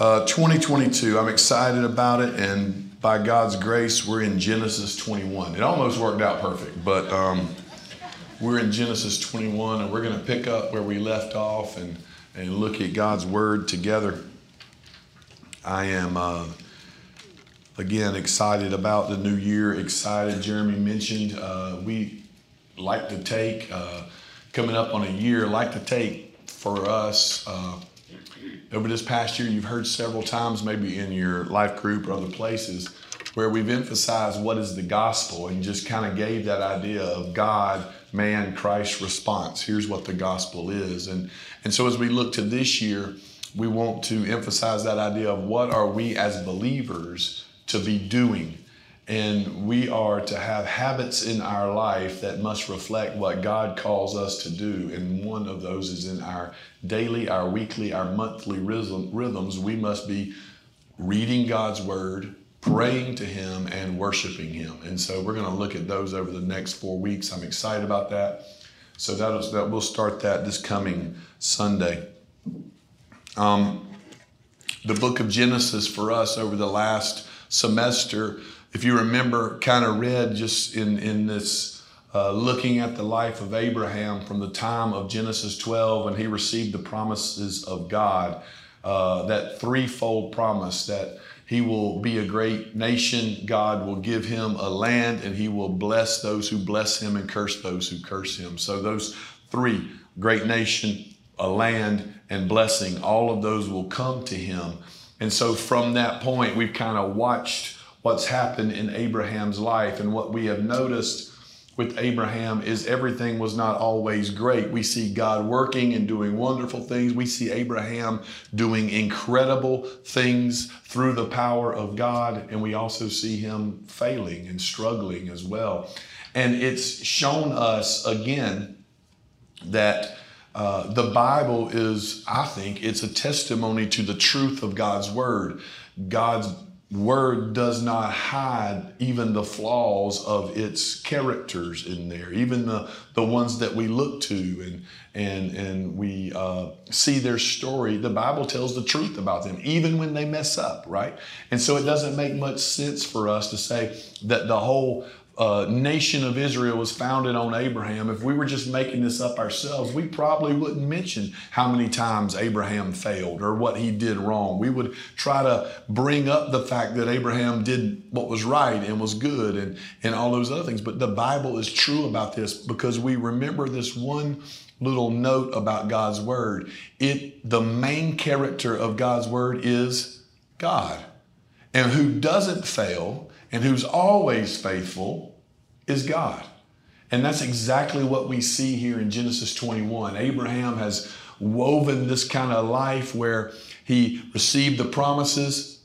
Uh, 2022, I'm excited about it, and by God's grace, we're in Genesis 21. It almost worked out perfect, but um, we're in Genesis 21, and we're going to pick up where we left off and, and look at God's Word together. I am, uh, again, excited about the new year, excited. Jeremy mentioned uh, we like to take, uh, coming up on a year, like to take for us uh, over this past year, you've heard several times, maybe in your life group or other places, where we've emphasized what is the gospel and just kind of gave that idea of God, man, Christ response. Here's what the gospel is. And, and so as we look to this year, we want to emphasize that idea of what are we as believers to be doing and we are to have habits in our life that must reflect what God calls us to do. And one of those is in our daily, our weekly, our monthly rhythm, rhythms. We must be reading God's word, praying to Him, and worshiping Him. And so we're going to look at those over the next four weeks. I'm excited about that. So that, that we'll start that this coming Sunday. Um, the book of Genesis for us over the last semester if you remember, kind of read just in, in this uh, looking at the life of Abraham from the time of Genesis 12 when he received the promises of God, uh, that threefold promise that he will be a great nation, God will give him a land, and he will bless those who bless him and curse those who curse him. So, those three great nation, a land, and blessing all of those will come to him. And so, from that point, we've kind of watched what's happened in Abraham's life. And what we have noticed with Abraham is everything was not always great. We see God working and doing wonderful things. We see Abraham doing incredible things through the power of God. And we also see him failing and struggling as well. And it's shown us again that. Uh, the Bible is, I think, it's a testimony to the truth of God's word. God's word does not hide even the flaws of its characters in there even the, the ones that we look to and and and we uh, see their story. The bible tells the truth about them even when they mess up right? And so it doesn't make much sense for us to say that the whole uh, nation of Israel was founded on Abraham, if we were just making this up ourselves, we probably wouldn't mention how many times Abraham failed or what he did wrong. We would try to bring up the fact that Abraham did what was right and was good and, and all those other things. But the Bible is true about this because we remember this one little note about God's word. It the main character of God's word is God. And who doesn't fail and who's always faithful is God. And that's exactly what we see here in Genesis 21. Abraham has woven this kind of life where he received the promises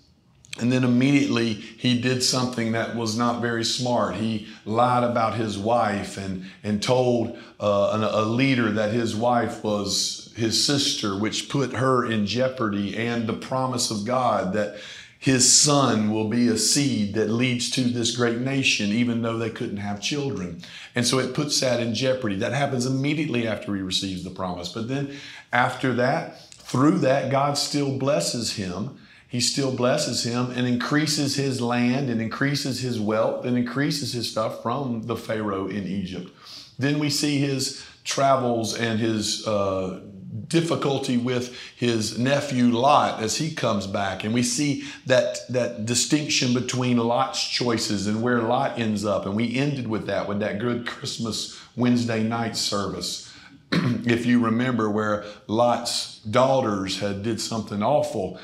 and then immediately he did something that was not very smart. He lied about his wife and, and told uh, a leader that his wife was his sister, which put her in jeopardy, and the promise of God that his son will be a seed that leads to this great nation, even though they couldn't have children. And so it puts that in jeopardy. That happens immediately after he receives the promise. But then after that, through that, God still blesses him. He still blesses him and increases his land and increases his wealth and increases his stuff from the Pharaoh in Egypt. Then we see his travels and his uh, difficulty with his nephew Lot as he comes back. And we see that, that distinction between Lot's choices and where Lot ends up. And we ended with that, with that good Christmas Wednesday night service. if you remember where Lot's daughters had did something awful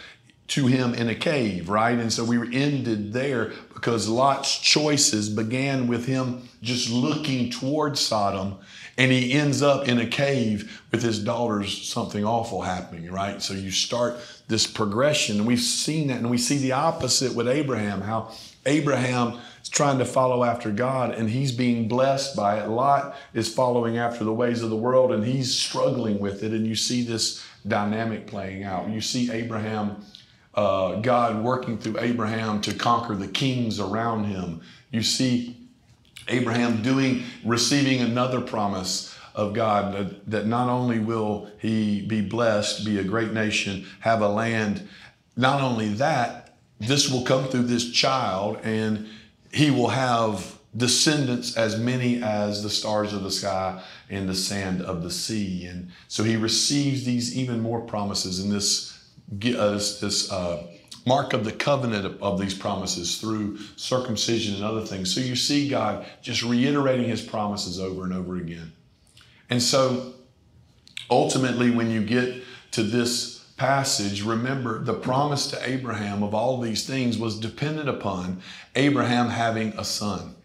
to him in a cave, right? And so we ended there because Lot's choices began with him just looking towards Sodom and he ends up in a cave with his daughters, something awful happening, right? So you start this progression, and we've seen that, and we see the opposite with Abraham, how Abraham is trying to follow after God and he's being blessed by it. Lot is following after the ways of the world and he's struggling with it, and you see this dynamic playing out. You see Abraham. Uh, God working through Abraham to conquer the kings around him. You see Abraham doing, receiving another promise of God that, not only will he be blessed, be a great nation, have a land, not only that, this will come through this child, and he will have descendants as many as the stars of the sky and the sand of the sea. And so he receives these even more promises in this, uh, this uh, mark of the covenant of, of these promises through circumcision and other things. So you see God just reiterating his promises over and over again. And so ultimately, when you get to this passage, remember the promise to Abraham of all these things was dependent upon Abraham having a son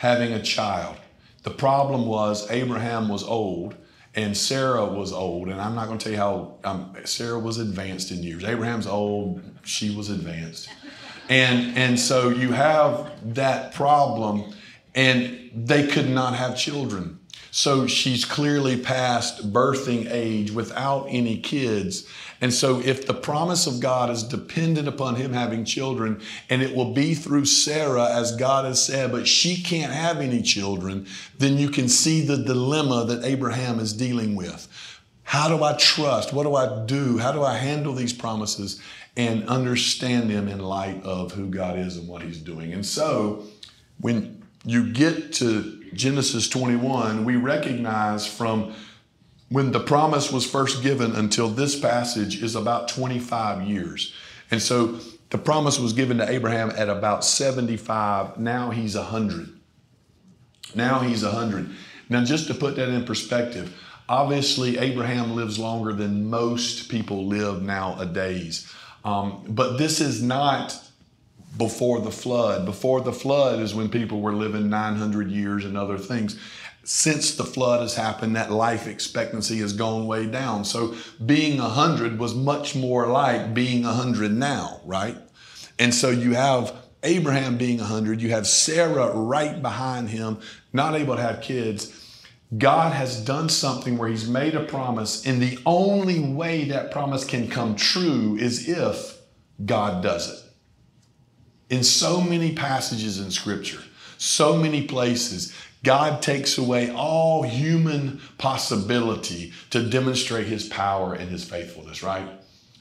having a child. The problem was Abraham was old and Sarah was old. And I'm not going to tell you how um, Sarah was advanced in years. Abraham's old, she was advanced. And, and so you have that problem, and they could not have children. So she's clearly past birthing age without any kids. And so, if the promise of God is dependent upon him having children, and it will be through Sarah, as God has said, but she can't have any children, then you can see the dilemma that Abraham is dealing with. How do I trust? What do I do? How do I handle these promises and understand them in light of who God is and what he's doing? And so, when you get to Genesis 21, we recognize from when the promise was first given until this passage is about 25 years. And so the promise was given to Abraham at about 75. Now he's 100. Now he's 100. Now, just to put that in perspective, obviously Abraham lives longer than most people live nowadays. Um, but this is not before the flood. Before the flood is when people were living 900 years and other things since the flood has happened, that life expectancy has gone way down. So being 100 was much more like being 100 now, right? And so you have Abraham being 100, you have Sarah right behind him, not able to have kids. God has done something where He's made a promise, and the only way that promise can come true is if God does it. In so many passages in Scripture, so many places, God takes away all human possibility to demonstrate his power and his faithfulness, right?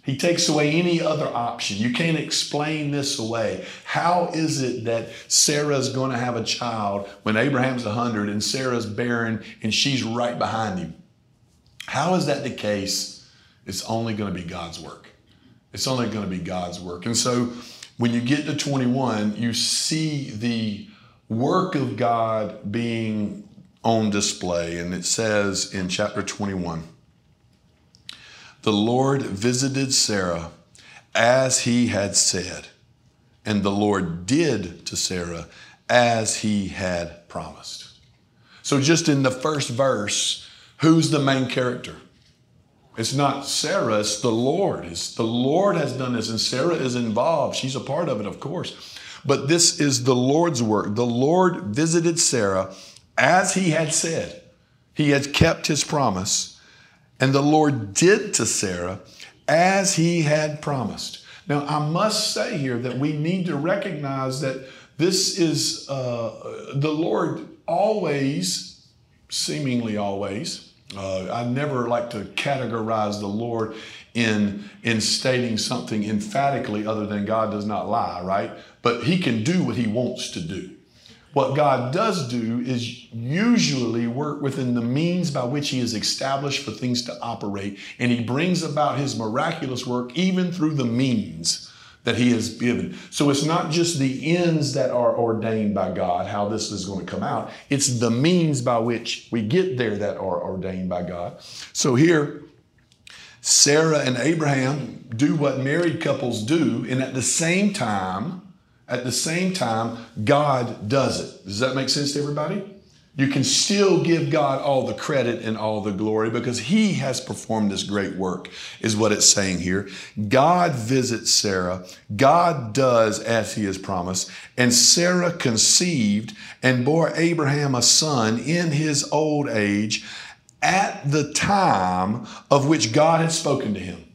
He takes away any other option. You can't explain this away. How is it that Sarah's going to have a child when Abraham's 100 and Sarah's barren and she's right behind him? How is that the case? It's only going to be God's work. It's only going to be God's work. And so when you get to 21, you see the work of God being on display. And it says in chapter 21 The Lord visited Sarah as he had said, and the Lord did to Sarah as he had promised. So, just in the first verse, who's the main character? It's not Sarah, it's the Lord. It's the Lord has done this, and Sarah is involved. She's a part of it, of course. But this is the Lord's work. The Lord visited Sarah as he had said. He had kept his promise. And the Lord did to Sarah as he had promised. Now, I must say here that we need to recognize that this is uh, the Lord always, seemingly always, uh, I never like to categorize the Lord in, in stating something emphatically other than God does not lie, right? But He can do what He wants to do. What God does do is usually work within the means by which He has established for things to operate, and He brings about His miraculous work even through the means that He has given. So it's not just the ends that are ordained by God, how this is going to come out, it's the means by which we get there that are ordained by God. So here, Sarah and Abraham do what married couples do, and at the same time, at the same time, God does it. Does that make sense to everybody? You can still give God all the credit and all the glory because He has performed this great work, is what it's saying here. God visits Sarah. God does as He has promised. And Sarah conceived and bore Abraham a son in his old age at the time of which God had spoken to him.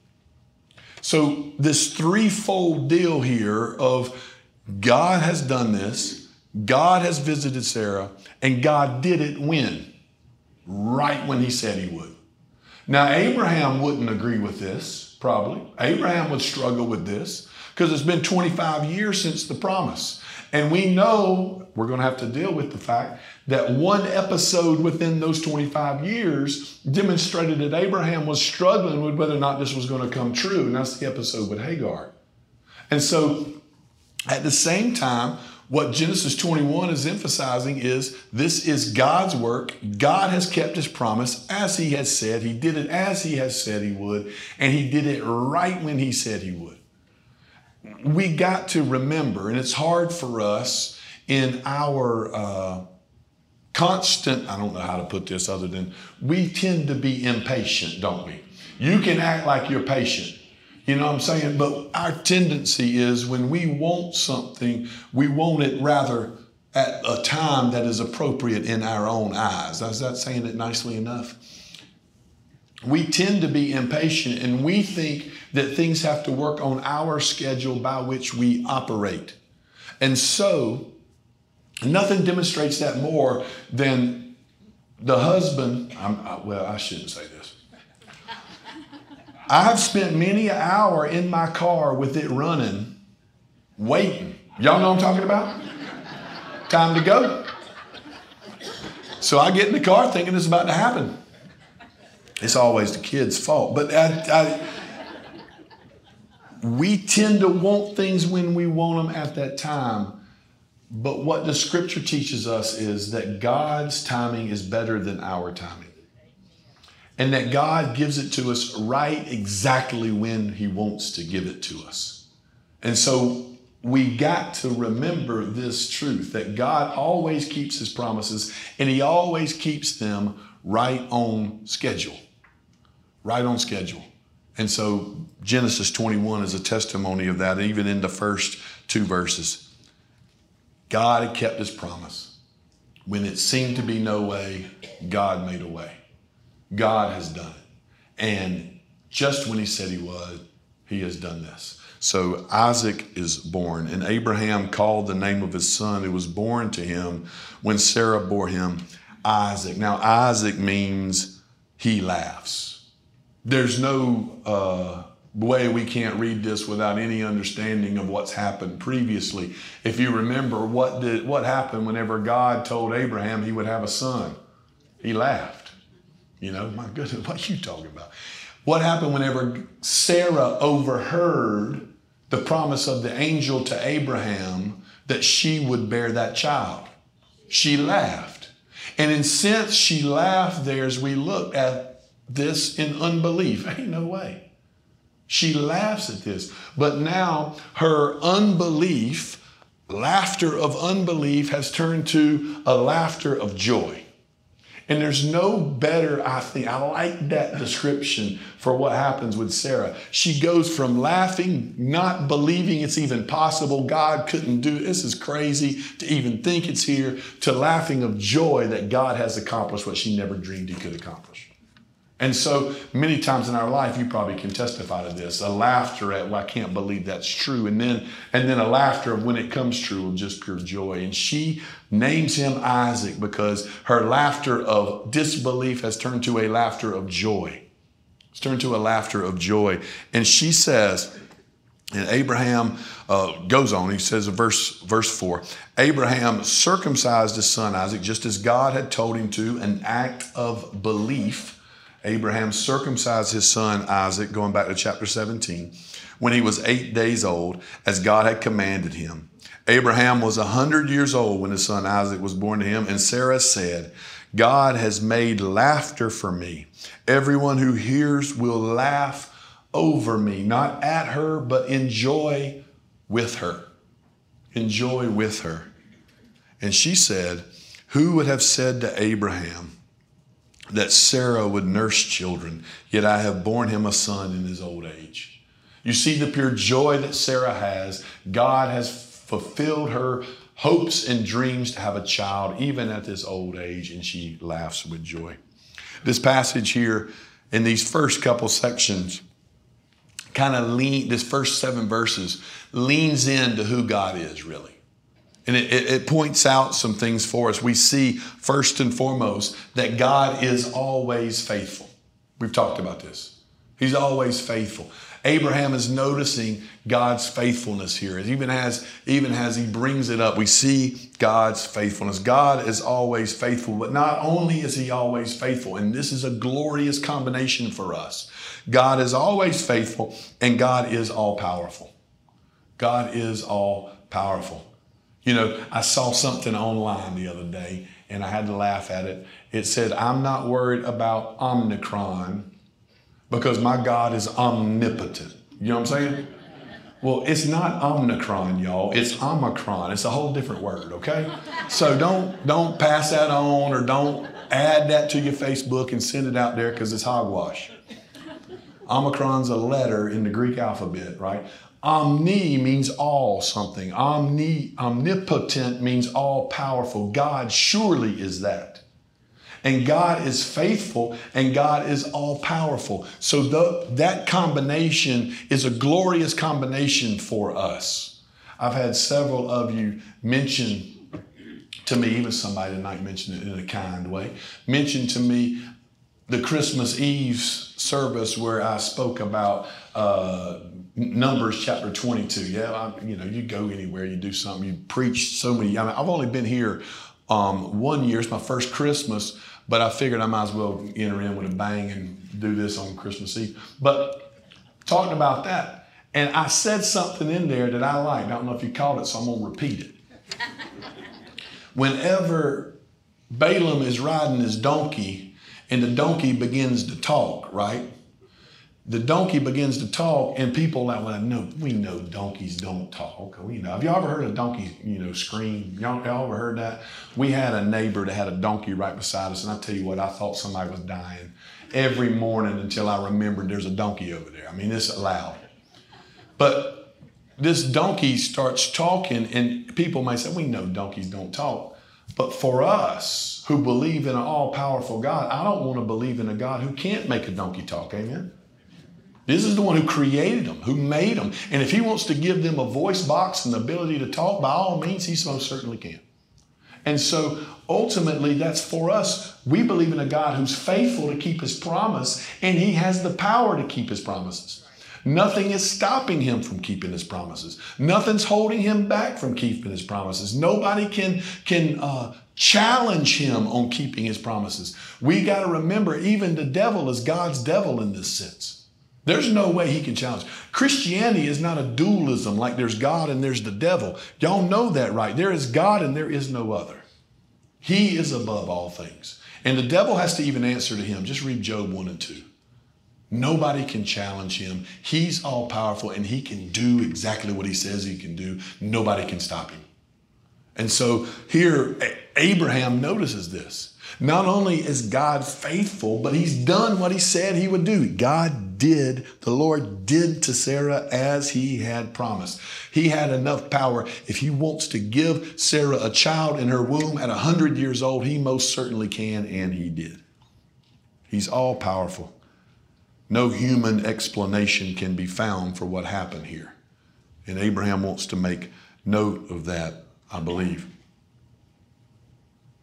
So, this threefold deal here of God has done this, God has visited Sarah, and God did it when? Right when He said He would. Now, Abraham wouldn't agree with this probably. Abraham would struggle with this because it's been 25 years since the promise. And we know we're going to have to deal with the fact that one episode within those 25 years demonstrated that Abraham was struggling with whether or not this was going to come true. And that's the episode with Hagar. And so at the same time, what Genesis 21 is emphasizing is this is God's work. God has kept his promise as he has said. He did it as he has said he would, and he did it right when he said he would. We got to remember, and it's hard for us in our uh, constant, I don't know how to put this other than we tend to be impatient, don't we? You can act like you're patient. You know what I'm saying? But our tendency is when we want something, we want it rather at a time that is appropriate in our own eyes. Is that saying it nicely enough? We tend to be impatient and we think that things have to work on our schedule by which we operate. And so, nothing demonstrates that more than the husband. I, well, I shouldn't say this. I've spent many an hour in my car with it running, waiting. Y'all know I'm talking about? Time to go. So I get in the car thinking it's about to happen. It's always the kid's fault. But I, I, we tend to want things when we want them at that time. But what the scripture teaches us is that God's timing is better than our timing and that God gives it to us right exactly when He wants to give it to us. And so we got to remember this truth that God always keeps His promises and He always keeps them right on schedule. Right on schedule. And so Genesis 21 is a testimony of that, even in the first two verses. God had kept His promise. When it seemed to be no way, God made a way. God has done it. And just when he said he would, he has done this. So Isaac is born, and Abraham called the name of his son who was born to him when Sarah bore him Isaac. Now, Isaac means he laughs. There's no uh, way we can't read this without any understanding of what's happened previously. If you remember what did what happened whenever God told Abraham he would have a son, he laughed. You know, my goodness, what are you talking about? What happened whenever Sarah overheard the promise of the angel to Abraham that she would bear that child? She laughed. And in since she laughed there as we look at this in unbelief, ain't no way. She laughs at this. But now her unbelief, laughter of unbelief, has turned to a laughter of joy. And there's no better, I think, I like that description for what happens with Sarah. She goes from laughing, not believing it's even possible, God couldn't do this is crazy to even think it's here, to laughing of joy that God has accomplished what she never dreamed he could accomplish. And so many times in our life, you probably can testify to this, a laughter at, well, I can't believe that's true. And then, and then a laughter of when it comes true just pure joy. And she names him Isaac because her laughter of disbelief has turned to a laughter of joy. It's turned to a laughter of joy. And she says, and Abraham uh, goes on, he says verse, verse 4 Abraham circumcised his son Isaac just as God had told him to, an act of belief Abraham circumcised his son Isaac, going back to chapter 17, when he was eight days old, as God had commanded him. Abraham was a hundred years old when his son Isaac was born to him, and Sarah said, God has made laughter for me. Everyone who hears will laugh over me, not at her, but enjoy with her. Enjoy with her. And she said, Who would have said to Abraham, that Sarah would nurse children, yet I have borne him a son in his old age. You see the pure joy that Sarah has. God has fulfilled her hopes and dreams to have a child, even at this old age, and she laughs with joy. This passage here, in these first couple sections, kind of lean, this first seven verses leans into who God is, really. And it, it, points out some things for us. We see, first and foremost, that God is always faithful. We've talked about this. He's always faithful. Abraham is noticing God's faithfulness here. Even as, even as he brings it up, we see God's faithfulness. God is always faithful, but not only is he always faithful, and this is a glorious combination for us. God is always faithful and God is all powerful. God is all powerful. You know, I saw something online the other day and I had to laugh at it. It said, I'm not worried about Omicron because my God is omnipotent. You know what I'm saying? Well, it's not Omicron, y'all. It's Omicron. It's a whole different word, okay? So don't don't pass that on or don't add that to your Facebook and send it out there because it's hogwash. Omicron's a letter in the Greek alphabet, right? Omni means all something. Omni, omnipotent means all powerful. God surely is that. And God is faithful and God is all powerful. So the, that combination is a glorious combination for us. I've had several of you mention to me, even somebody tonight mentioned it in a kind way, mention to me the Christmas Eve service where I spoke about uh, Numbers chapter 22. Yeah, I, you know, you go anywhere, you do something, you preach so many. I mean, I've only been here um, one year. It's my first Christmas, but I figured I might as well enter in with a bang and do this on Christmas Eve. But talking about that, and I said something in there that I liked. I don't know if you caught it, so I'm going to repeat it. Whenever Balaam is riding his donkey and the donkey begins to talk, right? The donkey begins to talk, and people are like, well, no, we know donkeys don't talk. We know. Have y'all ever heard a donkey, you know, scream? Y'all, y'all ever heard that? We had a neighbor that had a donkey right beside us, and I tell you what, I thought somebody was dying every morning until I remembered there's a donkey over there. I mean, it's loud. But this donkey starts talking, and people might say, we know donkeys don't talk. But for us who believe in an all powerful God, I don't want to believe in a God who can't make a donkey talk. Amen? This is the one who created them, who made them. And if he wants to give them a voice box and the ability to talk, by all means, he most certainly can. And so ultimately, that's for us. We believe in a God who's faithful to keep his promise, and he has the power to keep his promises. Nothing is stopping him from keeping his promises. Nothing's holding him back from keeping his promises. Nobody can, can uh, challenge him on keeping his promises. We got to remember, even the devil is God's devil in this sense. There's no way he can challenge. Christianity is not a dualism like there's God and there's the devil. Y'all know that, right? There is God and there is no other. He is above all things. And the devil has to even answer to him. Just read Job 1 and 2. Nobody can challenge him. He's all powerful and he can do exactly what he says he can do. Nobody can stop him. And so here, Abraham notices this. Not only is God faithful, but he's done what he said he would do. God did, the Lord did to Sarah as he had promised. He had enough power. If he wants to give Sarah a child in her womb at 100 years old, he most certainly can, and he did. He's all powerful. No human explanation can be found for what happened here. And Abraham wants to make note of that, I believe.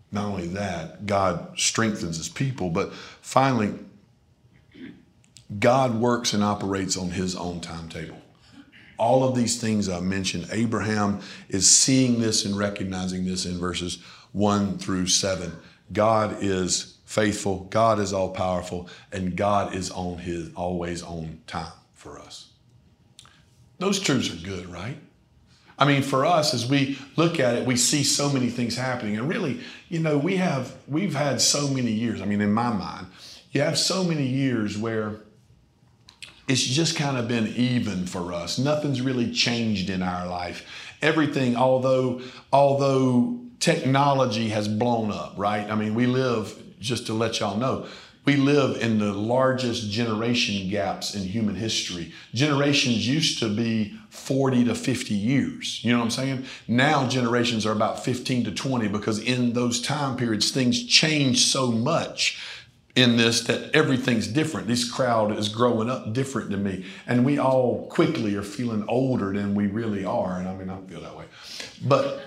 Not only that, God strengthens his people, but finally, God works and operates on his own timetable. All of these things I mentioned, Abraham is seeing this and recognizing this in verses 1 through 7. God is faithful, God is all powerful, and God is on his always on time for us. Those truths are good, right? I mean, for us, as we look at it, we see so many things happening. And really, you know, we have, we've had so many years. I mean, in my mind, you have so many years where it's just kind of been even for us. Nothing's really changed in our life. Everything, although, although technology has blown up, right? I mean, we live, just to let y'all know, we live in the largest generation gaps in human history. Generations used to be 40 to 50 years. You know what I'm saying? Now generations are about 15 to 20 because in those time periods, things change so much in this that everything's different. This crowd is growing up different than me. And we all quickly are feeling older than we really are. And I mean, I feel that way. But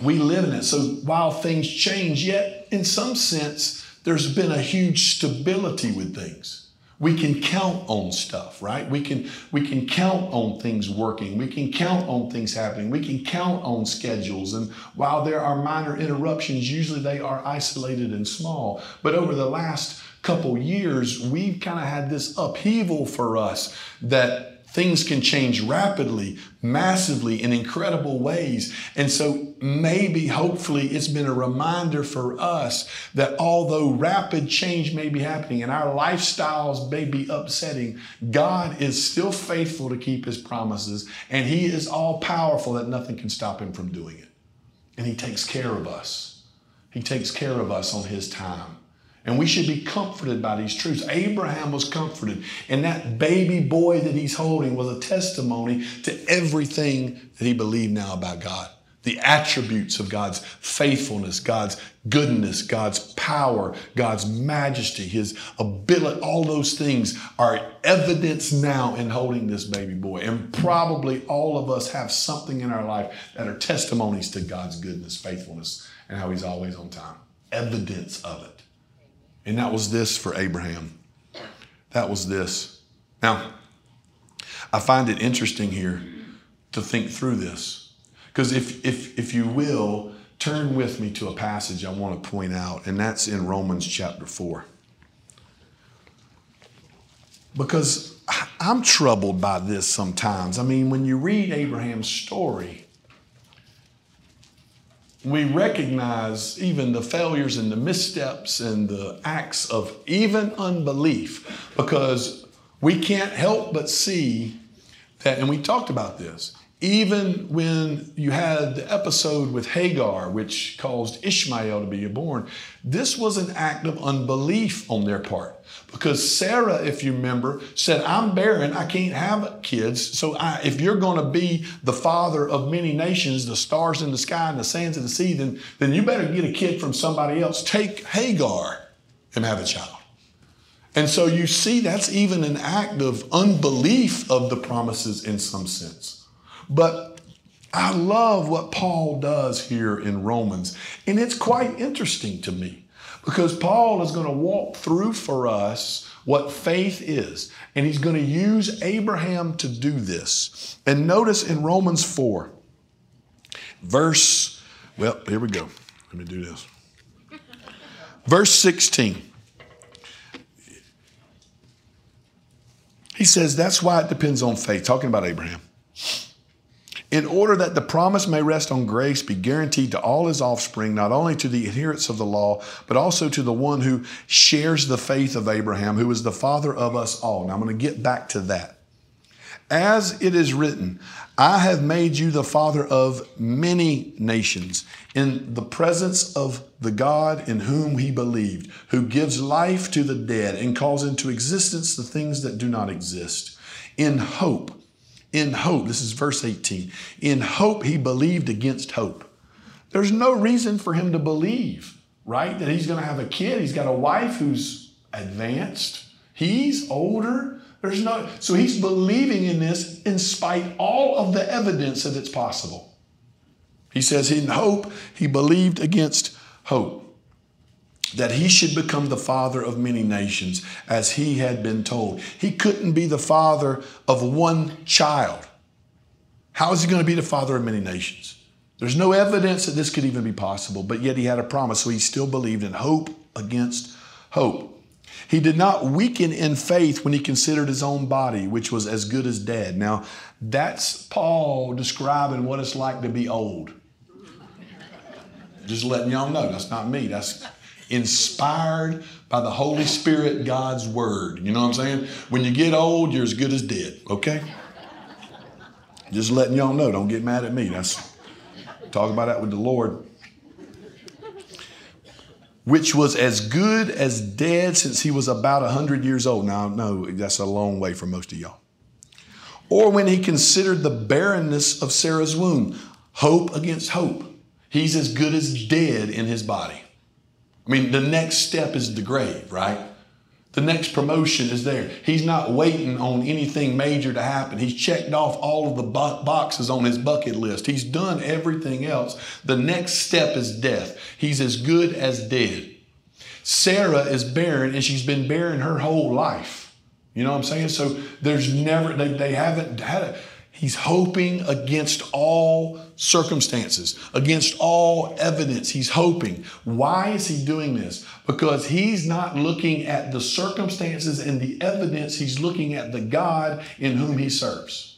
we live in it. So while things change, yet in some sense, there's been a huge stability with things. We can count on stuff, right? We can we can count on things working. We can count on things happening. We can count on schedules. And while there are minor interruptions, usually they are isolated and small. But over the last couple years, we've kind of had this upheaval for us that things can change rapidly, massively, in incredible ways. And so maybe, hopefully, it's been a reminder for us that although rapid change may be happening and our lifestyles may be upsetting, God is still faithful to keep his promises and he is all powerful that nothing can stop him from doing it. And he takes care of us. He takes care of us on his time. And we should be comforted by these truths. Abraham was comforted, and that baby boy that he's holding was a testimony to everything that he believed now about God. The attributes of God's faithfulness, God's goodness, God's power, God's majesty, His ability, all those things are evidence now in holding this baby boy. And probably all of us have something in our life that are testimonies to God's goodness, faithfulness, and how He's always on time. Evidence of it. And that was this for Abraham. That was this. Now, I find it interesting here to think through this. Because if, if, if you will, turn with me to a passage I want to point out, and that's in Romans chapter 4. Because I'm troubled by this sometimes. I mean, when you read Abraham's story, we recognize even the failures and the missteps and the acts of even unbelief because we can't help but see that, and we talked about this, even when you had the episode with Hagar, which caused Ishmael to be born, this was an act of unbelief on their part. Because Sarah, if you remember, said, I'm barren, I can't have kids. So I, if you're going to be the father of many nations, the stars in the sky and the sands of the sea, then, then you better get a kid from somebody else. Take Hagar and have a child. And so you see, that's even an act of unbelief of the promises in some sense. But I love what Paul does here in Romans. And it's quite interesting to me because Paul is going to walk through for us what faith is. And he's going to use Abraham to do this. And notice in Romans 4, verse, well, here we go. Let me do this. Verse 16. He says that's why it depends on faith, talking about Abraham in order that the promise may rest on grace, be guaranteed to all his offspring, not only to the adherents of the law, but also to the one who shares the faith of Abraham, who is the father of us all. Now I'm going to get back to that. As it is written, I have made you the father of many nations in the presence of the God in whom he believed, who gives life to the dead and calls into existence the things that do not exist, in hope in hope, this is verse 18. In hope, he believed against hope. There's no reason for him to believe, right? That he's going to have a kid. He's got a wife who's advanced. He's older. There's no, so he's believing in this in spite all of the evidence that it's possible. He says, in hope, he believed against hope that he should become the father of many nations as he had been told. He couldn't be the father of one child. How is he going to be the father of many nations? There's no evidence that this could even be possible, but yet he had a promise, so he still believed in hope against hope. He did not weaken in faith when he considered his own body, which was as good as dead. Now, that's Paul describing what it's like to be old. Just letting y'all know, that's not me. That's inspired by the Holy Spirit, God's Word. You know what I'm saying? When you get old, you're as good as dead, okay? Just letting y'all know, don't get mad at me. That's talk about that with the Lord. Which was as good as dead since he was about 100 years old. Now, no, that's a long way for most of y'all. Or when he considered the barrenness of Sarah's womb, hope against hope. He's as good as dead in his body. I mean, the next step is the grave, right? The next promotion is there. He's not waiting on anything major to happen. He's checked off all of the boxes on his bucket list. He's done everything else. The next step is death. He's as good as dead. Sarah is barren and she's been barren her whole life. You know what I'm saying? So there's never, they, they haven't had it. He's hoping against all circumstances, against all evidence. He's hoping. Why is he doing this? Because he's not looking at the circumstances and the evidence, he's looking at the God in whom he serves.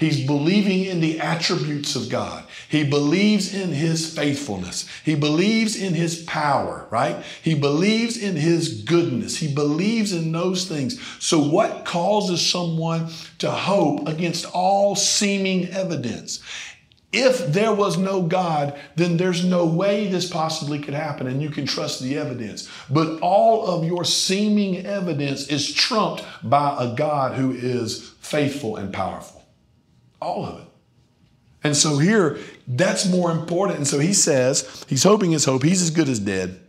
He's believing in the attributes of God. He believes in his faithfulness. He believes in his power, right? He believes in his goodness. He believes in those things. So, what causes someone to hope against all seeming evidence? If there was no God, then there's no way this possibly could happen, and you can trust the evidence. But all of your seeming evidence is trumped by a God who is faithful and powerful. All of it. And so here, that's more important. And so he says, he's hoping his hope, he's as good as dead.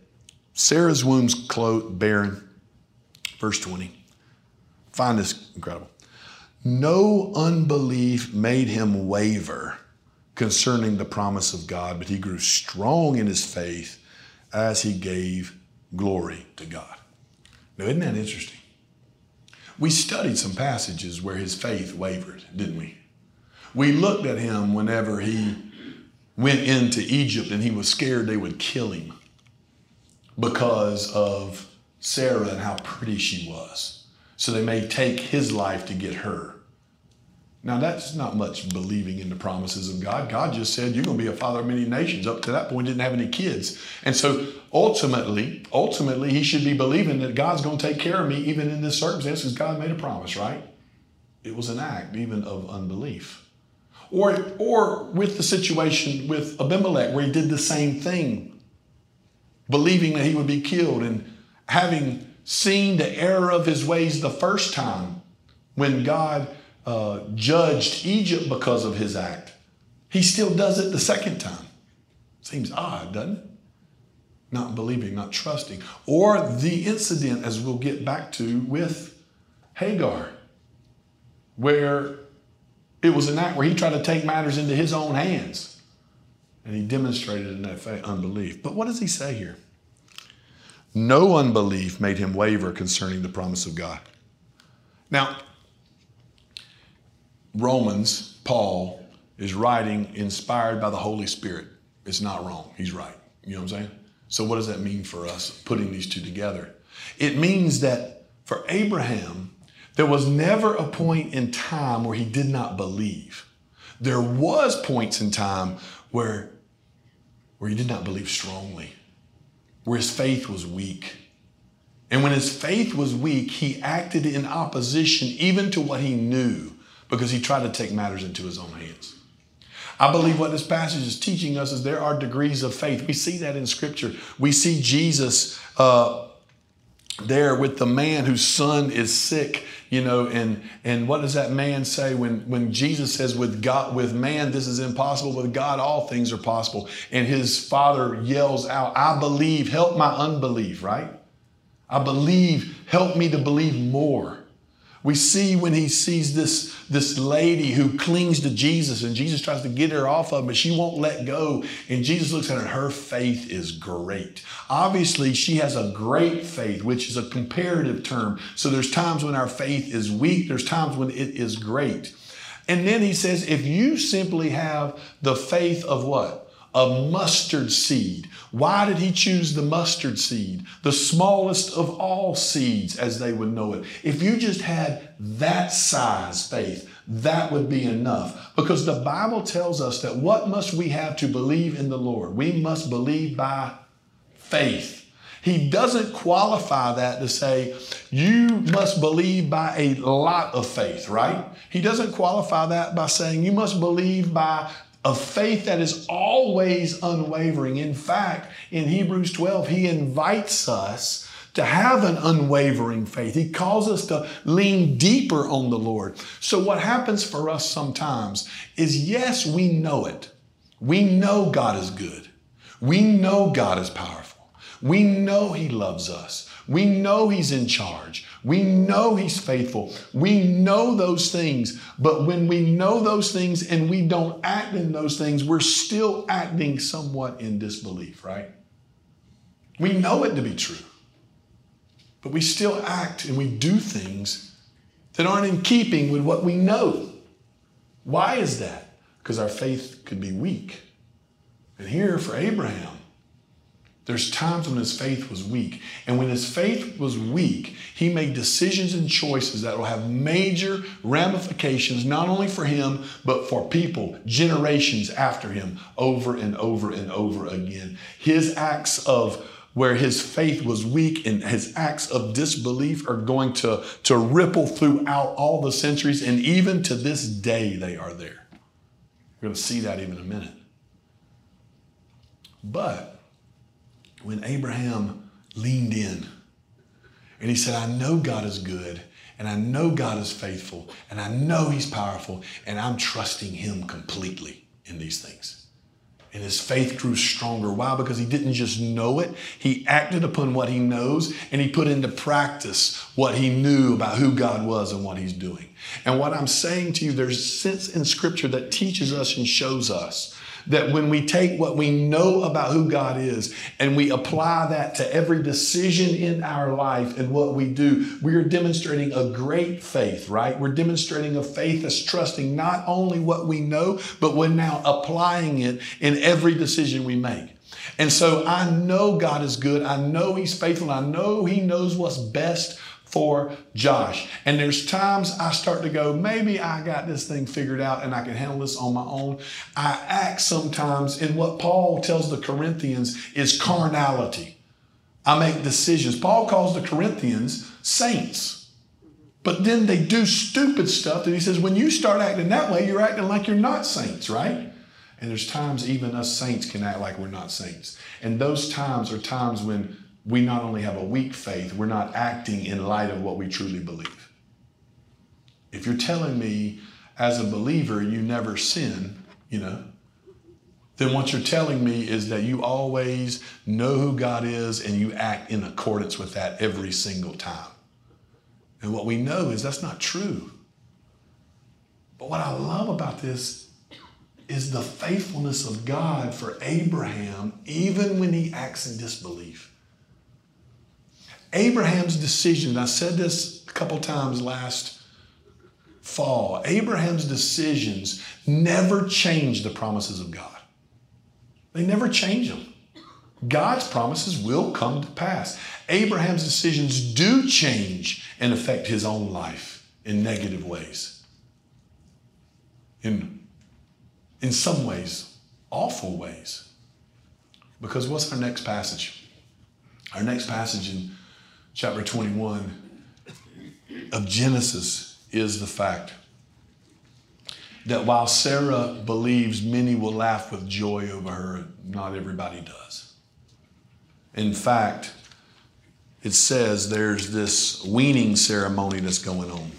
Sarah's womb's closed, barren. Verse 20. Find this incredible. No unbelief made him waver concerning the promise of God, but he grew strong in his faith as he gave glory to God. Now, isn't that interesting? We studied some passages where his faith wavered, didn't we? We looked at him whenever he went into Egypt and he was scared they would kill him because of Sarah and how pretty she was. So they may take his life to get her. Now, that's not much believing in the promises of God. God just said, You're going to be a father of many nations. Up to that point, didn't have any kids. And so ultimately, ultimately, he should be believing that God's going to take care of me even in this circumstance because God made a promise, right? It was an act even of unbelief. Or, or with the situation with Abimelech, where he did the same thing, believing that he would be killed and having seen the error of his ways the first time when God uh, judged Egypt because of his act. He still does it the second time. Seems odd, doesn't it? Not believing, not trusting. Or the incident, as we'll get back to, with Hagar, where it was an act where he tried to take matters into his own hands. And he demonstrated in that faith, unbelief. But what does he say here? No unbelief made him waver concerning the promise of God. Now, Romans, Paul, is writing inspired by the Holy Spirit. It's not wrong. He's right. You know what I'm saying? So, what does that mean for us putting these two together? It means that for Abraham, there was never a point in time where he did not believe. There was points in time where, where he did not believe strongly, where his faith was weak. And when his faith was weak, he acted in opposition even to what he knew because he tried to take matters into his own hands. I believe what this passage is teaching us is there are degrees of faith. We see that in Scripture. We see Jesus uh, there with the man whose son is sick you know and and what does that man say when when jesus says with god with man this is impossible. With god all things are possible. And his father yells out i believe. Help my unbelief right? I believe. Help me to believe more we see when he sees this, this lady who clings to Jesus and Jesus tries to get her off of him, but she won't let go. And Jesus looks at her her faith is great. Obviously, she has a great faith, which is a comparative term. So there's times when our faith is weak, there's times when it is great. And then he says, if you simply have the faith of what? A mustard seed. Why did he choose the mustard seed? The smallest of all seeds, as they would know it. If you just had that size faith, that would be enough. Because the Bible tells us that what must we have to believe in the Lord? We must believe by faith. He doesn't qualify that to say you must believe by a lot of faith, right? He doesn't qualify that by saying you must believe by a faith that is always unwavering. In fact, in Hebrews 12, he invites us to have an unwavering faith. He calls us to lean deeper on the Lord. So, what happens for us sometimes is yes, we know it. We know God is good. We know God is powerful. We know He loves us. We know He's in charge. We know He's faithful. We know those things. But when we know those things and we don't act in those things, we're still acting somewhat in disbelief, right? We know it to be true. But we still act and we do things that aren't in keeping with what we know. Why is that? Because our faith could be weak. And here for Abraham, there's times when his faith was weak. And when his faith was weak, he made decisions and choices that will have major ramifications, not only for him, but for people, generations after him, over and over and over again. His acts of where his faith was weak and his acts of disbelief are going to, to ripple throughout all the centuries, and even to this day, they are there. We're going to see that even in a minute. But when Abraham leaned in and he said, I know God is good and I know God is faithful and I know He's powerful and I'm trusting Him completely in these things. And his faith grew stronger. Why? Because he didn't just know it, he acted upon what he knows and he put into practice what he knew about who God was and what he's doing. And what I'm saying to you, there's sense in scripture that teaches us and shows us that when we take what we know about who God is and we apply that to every decision in our life and what we do, we are demonstrating a great faith, right? We're demonstrating a faith that's trusting not only what we know, but we're now applying it in every decision we make. And so I know God is good. I know He's faithful. I know He knows what's best for Josh. And there's times I start to go, maybe I got this thing figured out and I can handle this on my own. I act sometimes in what Paul tells the Corinthians is carnality. I make decisions. Paul calls the Corinthians saints. But then they do stupid stuff that he says, when you start acting that way, you're acting like you're not saints, right? And there's times even us saints can act like we're not saints. And those times are times when we not only have a weak faith, we're not acting in light of what we truly believe. If you're telling me as a believer you never sin, you know, then what you're telling me is that you always know who God is and you act in accordance with that every single time. And what we know is that's not true. But what I love about this is the faithfulness of God for Abraham, even when he acts in disbelief. Abraham's decision, I said this a couple times last fall, Abraham's decisions never change the promises of God. They never change them. God's promises will come to pass. Abraham's decisions do change and affect his own life in negative ways. In, in some ways, awful ways. Because what's our next passage? Our next passage in chapter 21 of Genesis is the fact that while Sarah believes many will laugh with joy over her, not everybody does. In fact, it says there's this weaning ceremony that's going on.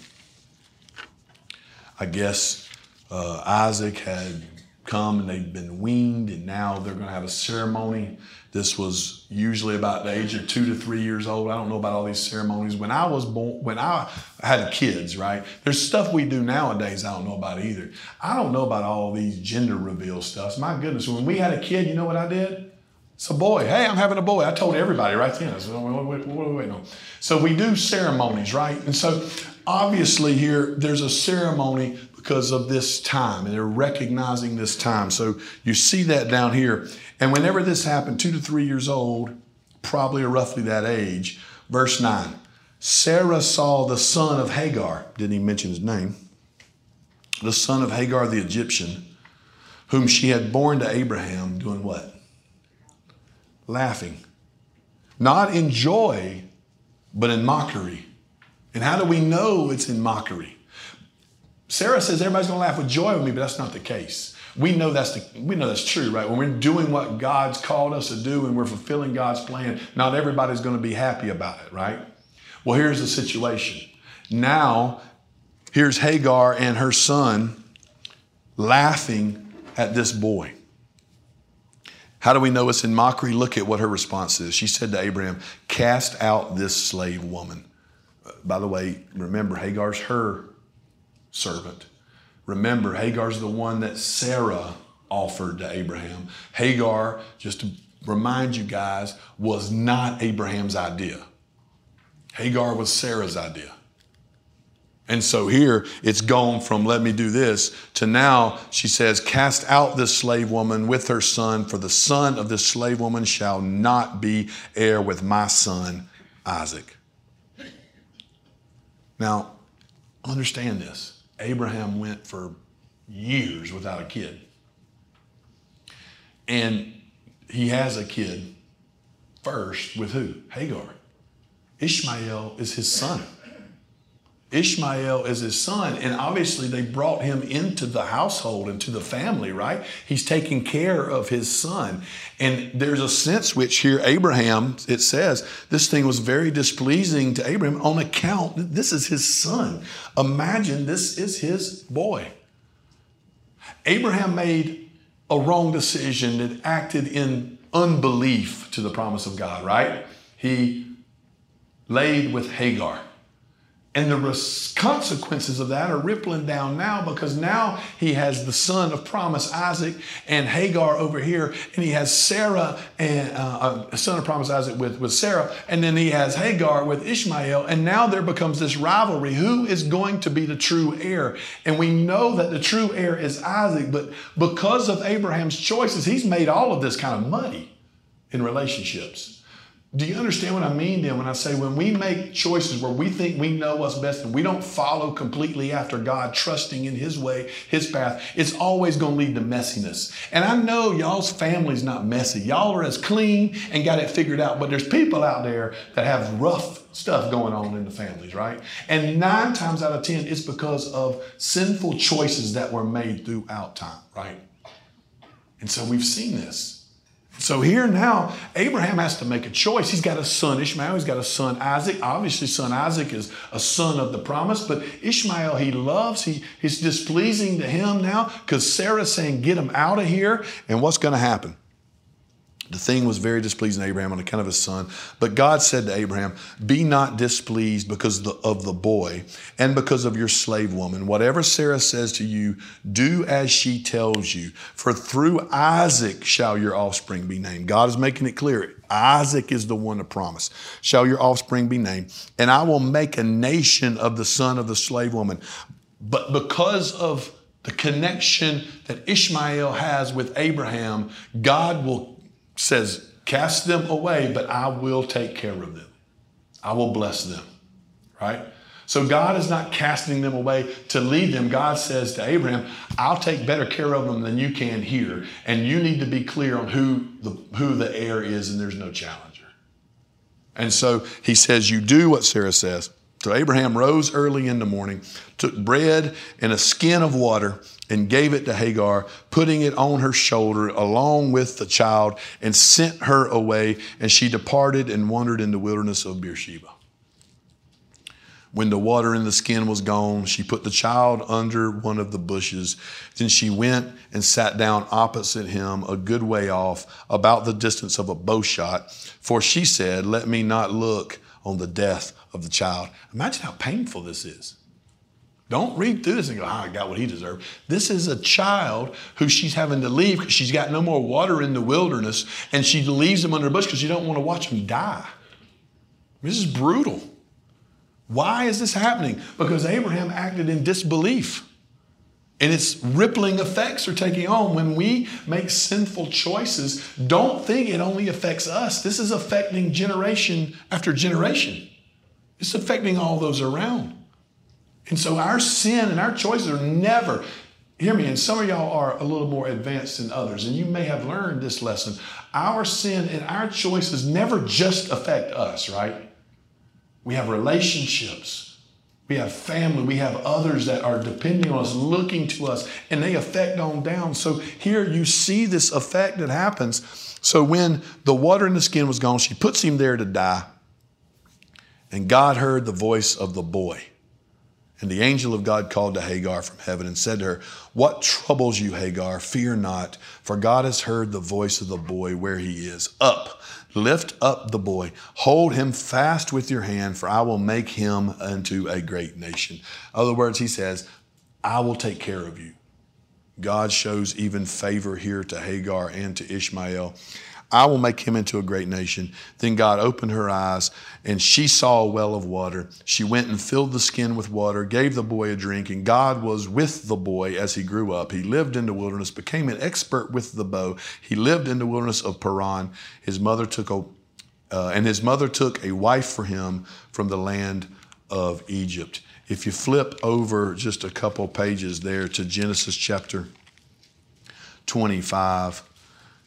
I guess uh, Isaac had come and they've been weaned, and now they're going to have a ceremony. This was usually about the age of two to three years old. I don't know about all these ceremonies. When I was born, when I had kids, right? There's stuff we do nowadays I don't know about either. I don't know about all these gender reveal stuff. My goodness, when we had a kid, you know what I did? It's a boy. Hey, I'm having a boy. I told everybody right then. I said, what, what are we waiting on? So we do ceremonies, right? And so obviously here, there's a ceremony because of this time, and they're recognizing this time. So you see that down here. And whenever this happened, two to three years old, probably roughly that age, verse 9 Sarah saw the son of Hagar, didn't even mention his name, the son of Hagar the Egyptian, whom she had borne to Abraham, doing what? Laughing. Not in joy, but in mockery. And how do we know it's in mockery? Sarah says everybody's going to laugh with joy with me, but that's not the case. We know that's the, we know that's true, right? When we're doing what God's called us to do and we're fulfilling God's plan, not everybody's going to be happy about it, right? Well, here's the situation. Now, here's Hagar and her son laughing at this boy. How do we know it's in mockery? Look at what her response is. She said to Abraham, Cast out this slave woman. By the way, remember, Hagar's her servant. Remember, Hagar's the one that Sarah offered to Abraham. Hagar, just to remind you guys, was not Abraham's idea. Hagar was Sarah's idea. And so here it's gone from let me do this to now she says, Cast out this slave woman with her son, for the son of this slave woman shall not be heir with my son Isaac. Now, understand this Abraham went for years without a kid. And he has a kid first with who? Hagar. Ishmael is his son. Ishmael is his son, and obviously they brought him into the household, into the family, right? He's taking care of his son. And there's a sense which here, Abraham, it says, this thing was very displeasing to Abraham on account, that this is his son. Imagine this is his boy. Abraham made a wrong decision that acted in unbelief to the promise of God, right? He laid with Hagar. And the consequences of that are rippling down now because now he has the son of promise, Isaac, and Hagar over here, and he has Sarah and uh, a son of promise, Isaac, with, with Sarah, and then he has Hagar with Ishmael, and now there becomes this rivalry. Who is going to be the true heir? And we know that the true heir is Isaac, but because of Abraham's choices, he's made all of this kind of muddy in relationships. Do you understand what I mean then when I say when we make choices where we think we know what's best and we don't follow completely after God, trusting in His way, His path, it's always going to lead to messiness. And I know y'all's family's not messy. Y'all are as clean and got it figured out, but there's people out there that have rough stuff going on in the families, right? And nine times out of ten, it's because of sinful choices that were made throughout time, right? And so we've seen this. So here now, Abraham has to make a choice. He's got a son, Ishmael. He's got a son, Isaac. Obviously, son Isaac is a son of the promise, but Ishmael he loves. He, he's displeasing to him now because Sarah's saying, get him out of here. And what's going to happen? The thing was very displeasing to Abraham on account of his son. But God said to Abraham, Be not displeased because of the boy and because of your slave woman. Whatever Sarah says to you, do as she tells you. For through Isaac shall your offspring be named. God is making it clear. Isaac is the one to promise. Shall your offspring be named? And I will make a nation of the son of the slave woman. But because of the connection that Ishmael has with Abraham, God will says, Cast them away, but I will take care of them. I will bless them. Right? So God is not casting them away to leave them. God says to Abraham, I'll take better care of them than you can here. And you need to be clear on who the, who the heir is, and there's no challenger. And so he says, You do what Sarah says. So Abraham rose early in the morning, took bread and a skin of water, and gave it to Hagar, putting it on her shoulder along with the child, and sent her away. And she departed and wandered in the wilderness of Beersheba. When the water in the skin was gone, she put the child under one of the bushes. Then she went and sat down opposite him, a good way off, about the distance of a bow shot. For she said, Let me not look on the death of the child. Imagine how painful this is. Don't read through this and go, oh, I got what he deserved. This is a child who she's having to leave because she's got no more water in the wilderness and she leaves him under a bush because she don't want to watch him die. This is brutal. Why is this happening? Because Abraham acted in disbelief. And its rippling effects are taking on. When we make sinful choices, don't think it only affects us. This is affecting generation after generation. It's affecting all those around. And so our sin and our choices are never, hear me, and some of y'all are a little more advanced than others, and you may have learned this lesson. Our sin and our choices never just affect us, right? We have relationships, we have family, we have others that are depending on us, looking to us, and they affect on down. So here you see this effect that happens. So when the water in the skin was gone, she puts him there to die. And God heard the voice of the boy. And the angel of God called to Hagar from heaven and said to her, What troubles you, Hagar? Fear not, for God has heard the voice of the boy where he is. Up, lift up the boy, hold him fast with your hand, for I will make him unto a great nation. In other words, he says, I will take care of you. God shows even favor here to Hagar and to Ishmael. I will make him into a great nation. Then God opened her eyes, and she saw a well of water. She went and filled the skin with water, gave the boy a drink, and God was with the boy as he grew up. He lived in the wilderness, became an expert with the bow. He lived in the wilderness of Paran. His mother took a uh, and his mother took a wife for him from the land of Egypt. If you flip over just a couple pages there to Genesis chapter 25,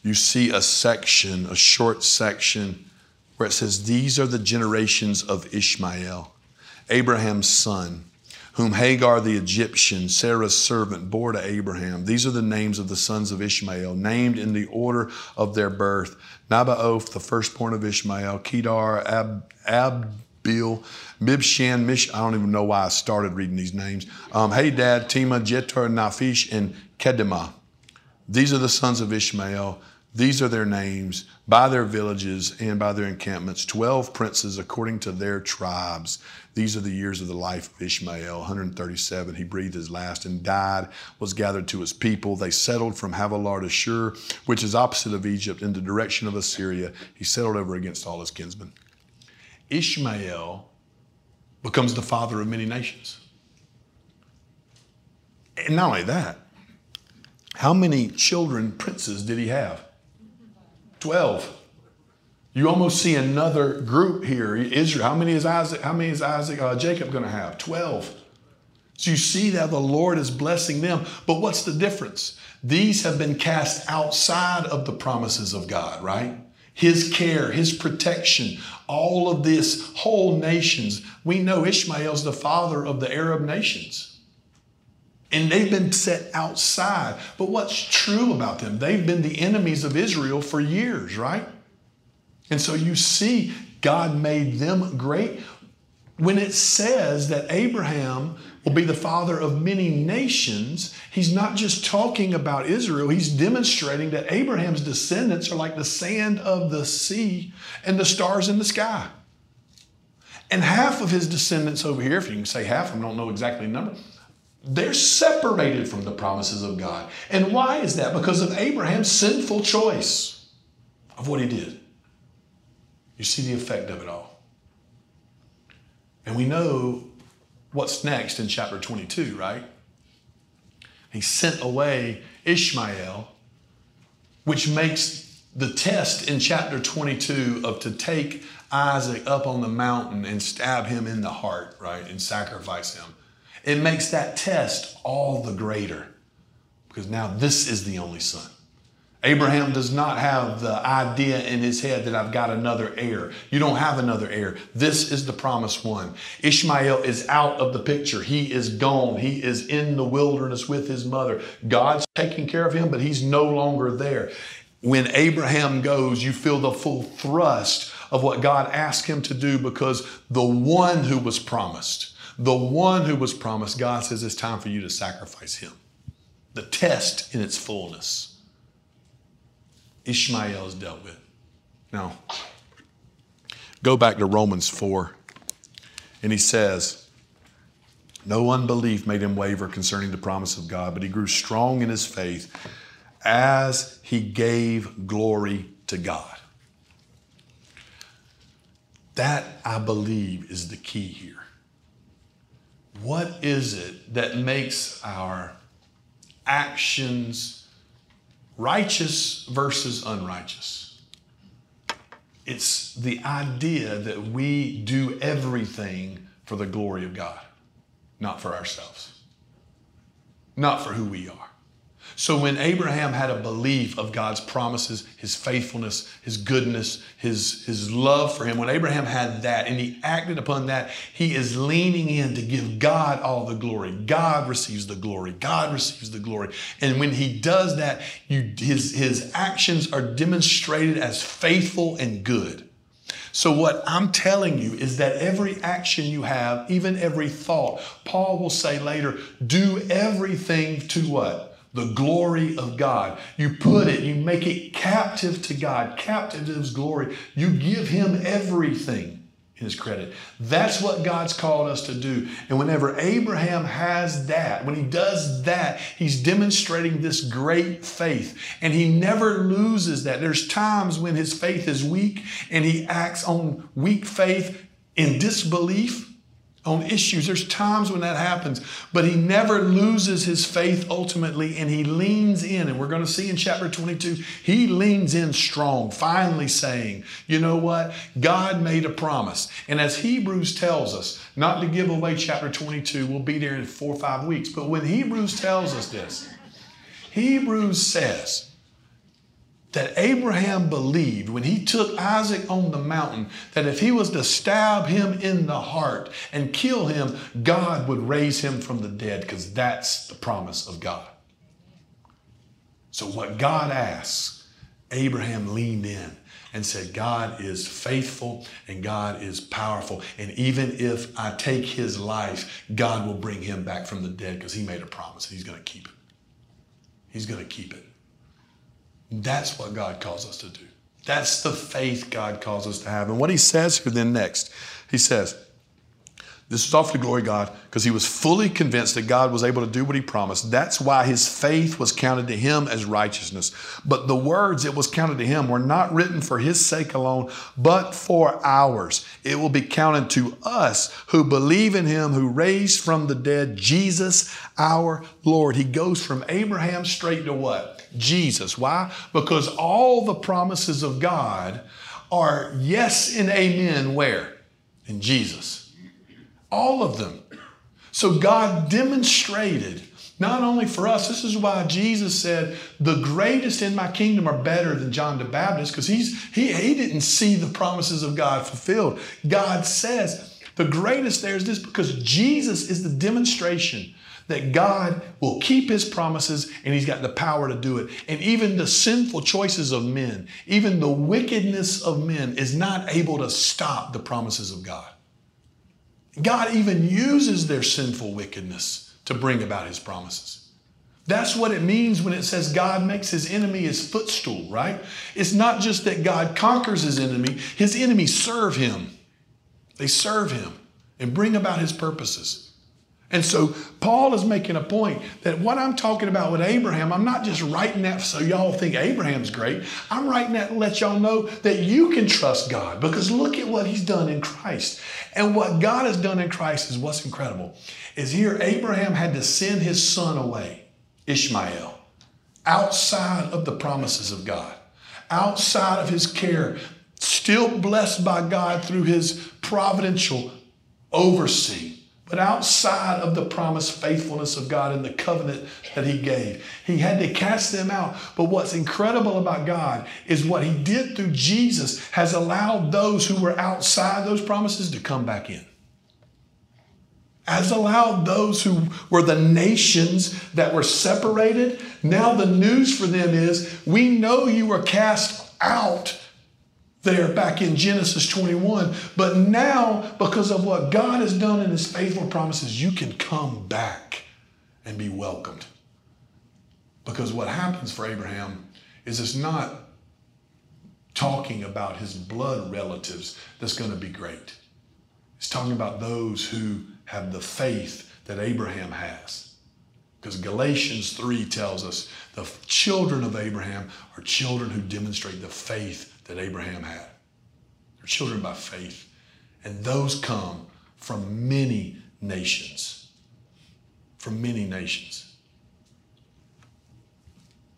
you see a section, a short section, where it says, These are the generations of Ishmael, Abraham's son, whom Hagar the Egyptian, Sarah's servant, bore to Abraham. These are the names of the sons of Ishmael, named in the order of their birth Nebaioth, the firstborn of Ishmael, Kedar, Ab, Abbil, Mibshan, Mish. I don't even know why I started reading these names. Um, Hadad, Tema, Jetur, Naphish, and Kedemah. These are the sons of Ishmael. These are their names by their villages and by their encampments, 12 princes according to their tribes. These are the years of the life of Ishmael, 137. He breathed his last and died, was gathered to his people. They settled from Havilah to Shur, which is opposite of Egypt, in the direction of Assyria. He settled over against all his kinsmen. Ishmael becomes the father of many nations. And not only that, how many children, princes, did he have? 12. You almost see another group here. Israel. How many is Isaac? How many is Isaac? Uh, Jacob going to have? 12. So you see that the Lord is blessing them. But what's the difference? These have been cast outside of the promises of God, right? His care, His protection, all of this, whole nations. We know Ishmael's the father of the Arab nations. And they've been set outside. But what's true about them? They've been the enemies of Israel for years, right? And so you see, God made them great. When it says that Abraham will be the father of many nations, he's not just talking about Israel, he's demonstrating that Abraham's descendants are like the sand of the sea and the stars in the sky. And half of his descendants over here, if you can say half, I don't know exactly the number, they're separated from the promises of God. And why is that? Because of Abraham's sinful choice of what he did. You see the effect of it all. And we know what's next in chapter 22, right? He sent away Ishmael, which makes the test in chapter 22 of to take Isaac up on the mountain and stab him in the heart, right, and sacrifice him. It makes that test all the greater because now this is the only son. Abraham does not have the idea in his head that I've got another heir. You don't have another heir. This is the promised one. Ishmael is out of the picture. He is gone. He is in the wilderness with his mother. God's taking care of him, but he's no longer there. When Abraham goes, you feel the full thrust of what God asked him to do because the one who was promised, the one who was promised, God says it's time for you to sacrifice him. The test in its fullness. Ishmael is dealt with. Now, go back to Romans 4, and he says, No unbelief made him waver concerning the promise of God, but he grew strong in his faith as he gave glory to God. That, I believe, is the key here. What is it that makes our actions righteous versus unrighteous? It's the idea that we do everything for the glory of God, not for ourselves, not for who we are. So when Abraham had a belief of God's promises, his faithfulness, his goodness, his, his love for him, when Abraham had that and he acted upon that, he is leaning in to give God all the glory. God receives the glory. God receives the glory. And when he does that, you, his, his actions are demonstrated as faithful and good. So, what I'm telling you is that every action you have, even every thought, Paul will say later, do everything to what? The glory of God. You put it, you make it captive to God, captive to His glory. You give Him everything in his credit. That's what God's called us to do. And whenever Abraham has that, when he does that, he's demonstrating this great faith. And he never loses that. There's times when his faith is weak and he acts on weak faith in disbelief on issues. There's times when that happens, but he never loses his faith ultimately and he leans in. And we're going to see in chapter 22, he leans in strong, finally saying, You know what? God made a promise. And as Hebrews tells us, not to give away chapter 22, we'll be there in four or five weeks, but when Hebrews tells us this, Hebrews says, that Abraham believed when he took Isaac on the mountain that if he was to stab him in the heart and kill him, God would raise him from the dead because that's the promise of God. So, what God asks, Abraham leaned in and said, God is faithful and God is powerful. And even if I take his life, God will bring him back from the dead because he made a promise and he's going to keep it. He's going to keep it. That's what God calls us to do. That's the faith God calls us to have. And what he says here then next, he says, this is off to glory God because he was fully convinced that God was able to do what he promised. That's why his faith was counted to him as righteousness. But the words it was counted to him were not written for his sake alone, but for ours. It will be counted to us who believe in him who raised from the dead Jesus our Lord. He goes from Abraham straight to what? Jesus. Why? Because all the promises of God are yes and amen where? In Jesus. All of them. So God demonstrated, not only for us, this is why Jesus said, the greatest in my kingdom are better than John the Baptist, because he's he, he didn't see the promises of God fulfilled. God says, the greatest there is this because Jesus is the demonstration that God will keep his promises and he's got the power to do it. And even the sinful choices of men, even the wickedness of men is not able to stop the promises of God. God even uses their sinful wickedness to bring about his promises. That's what it means when it says God makes his enemy his footstool, right? It's not just that God conquers his enemy, his enemies serve him. They serve him and bring about his purposes. And so Paul is making a point that what I'm talking about with Abraham, I'm not just writing that so y'all think Abraham's great. I'm writing that to let y'all know that you can trust God because look at what he's done in Christ. And what God has done in Christ is what's incredible. Is here Abraham had to send his son away, Ishmael, outside of the promises of God, outside of his care, still blessed by God through his providential overseeing but outside of the promised faithfulness of God and the covenant that He gave. He had to cast them out. But what's incredible about God is what He did through Jesus has allowed those who were outside those promises to come back in. Has allowed those who were the nations that were separated. Now the news for them is we know you were cast out there back in Genesis 21. But now, because of what God has done in his faithful promises, you can come back and be welcomed. Because what happens for Abraham is it's not talking about his blood relatives that's going to be great. It's talking about those who have the faith that Abraham has. Because Galatians 3 tells us the children of Abraham are children who demonstrate the faith that Abraham had. They're children by faith. And those come from many nations. From many nations.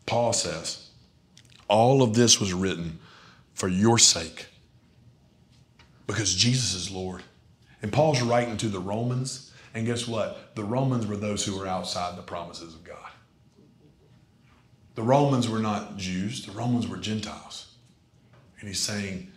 Paul says, all of this was written for your sake because Jesus is Lord. And Paul's writing to the Romans, and guess what? The Romans were those who were outside the promises of God. The Romans were not Jews, the Romans were Gentiles. And he's saying,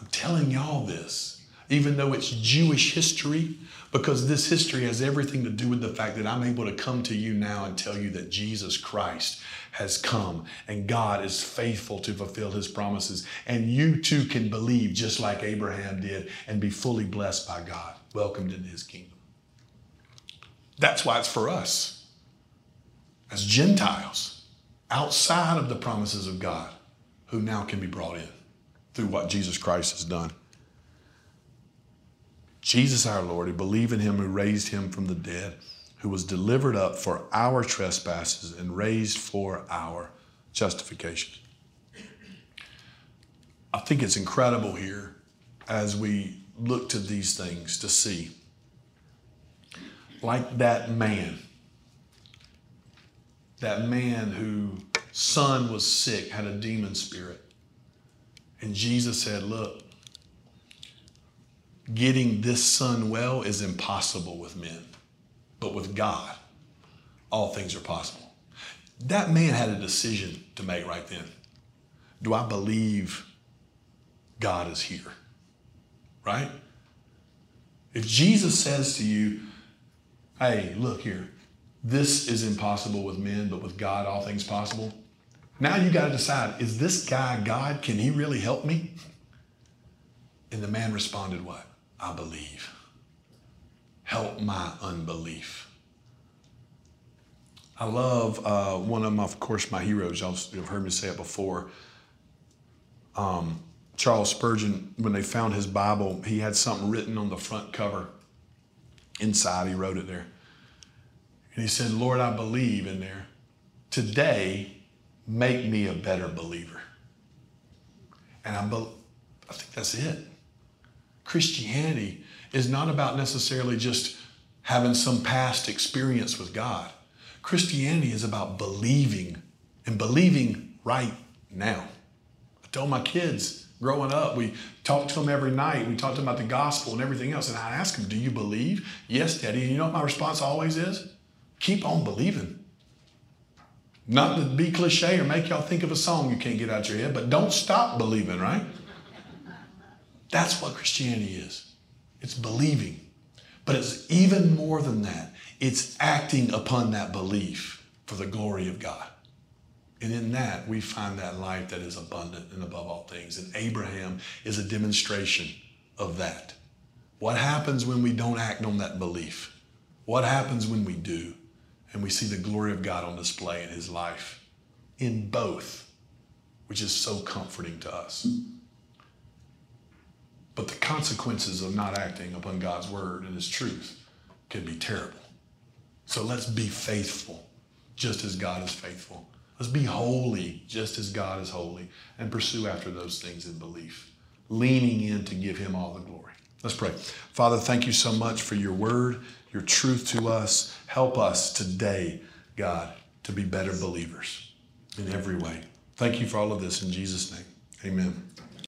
I'm telling y'all this, even though it's Jewish history, because this history has everything to do with the fact that I'm able to come to you now and tell you that Jesus Christ has come and God is faithful to fulfill his promises. And you too can believe just like Abraham did and be fully blessed by God, welcomed into his kingdom. That's why it's for us as Gentiles outside of the promises of God who now can be brought in through what Jesus Christ has done. Jesus our Lord, who believe in him who raised him from the dead, who was delivered up for our trespasses and raised for our justification. I think it's incredible here as we look to these things to see. Like that man, that man whose son was sick, had a demon spirit. And Jesus said, Look, getting this son well is impossible with men, but with God, all things are possible. That man had a decision to make right then. Do I believe God is here? Right? If Jesus says to you, hey, look here, this is impossible with men, but with God, all things possible. Now you got to decide is this guy God? Can he really help me? And the man responded, What? I believe. Help my unbelief. I love uh, one of them, of course, my heroes. Y'all have heard me say it before. Um, Charles Spurgeon, when they found his Bible, he had something written on the front cover. Inside, he wrote it there. And he said, Lord, I believe in there. Today, make me a better believer. And I, be- I think that's it. Christianity is not about necessarily just having some past experience with God. Christianity is about believing and believing right now. I tell my kids growing up, we talked to them every night. We talked to them about the gospel and everything else. And I ask them, Do you believe? Yes, Daddy. And you know what my response always is? Keep on believing. Not to be cliche or make y'all think of a song you can't get out your head, but don't stop believing, right? That's what Christianity is. It's believing. But it's even more than that. It's acting upon that belief for the glory of God. And in that, we find that life that is abundant and above all things. And Abraham is a demonstration of that. What happens when we don't act on that belief? What happens when we do? And we see the glory of God on display in his life in both, which is so comforting to us. But the consequences of not acting upon God's word and his truth can be terrible. So let's be faithful, just as God is faithful. Let's be holy, just as God is holy, and pursue after those things in belief, leaning in to give him all the glory. Let's pray. Father, thank you so much for your word, your truth to us. Help us today, God, to be better believers in every way. Thank you for all of this in Jesus' name. Amen.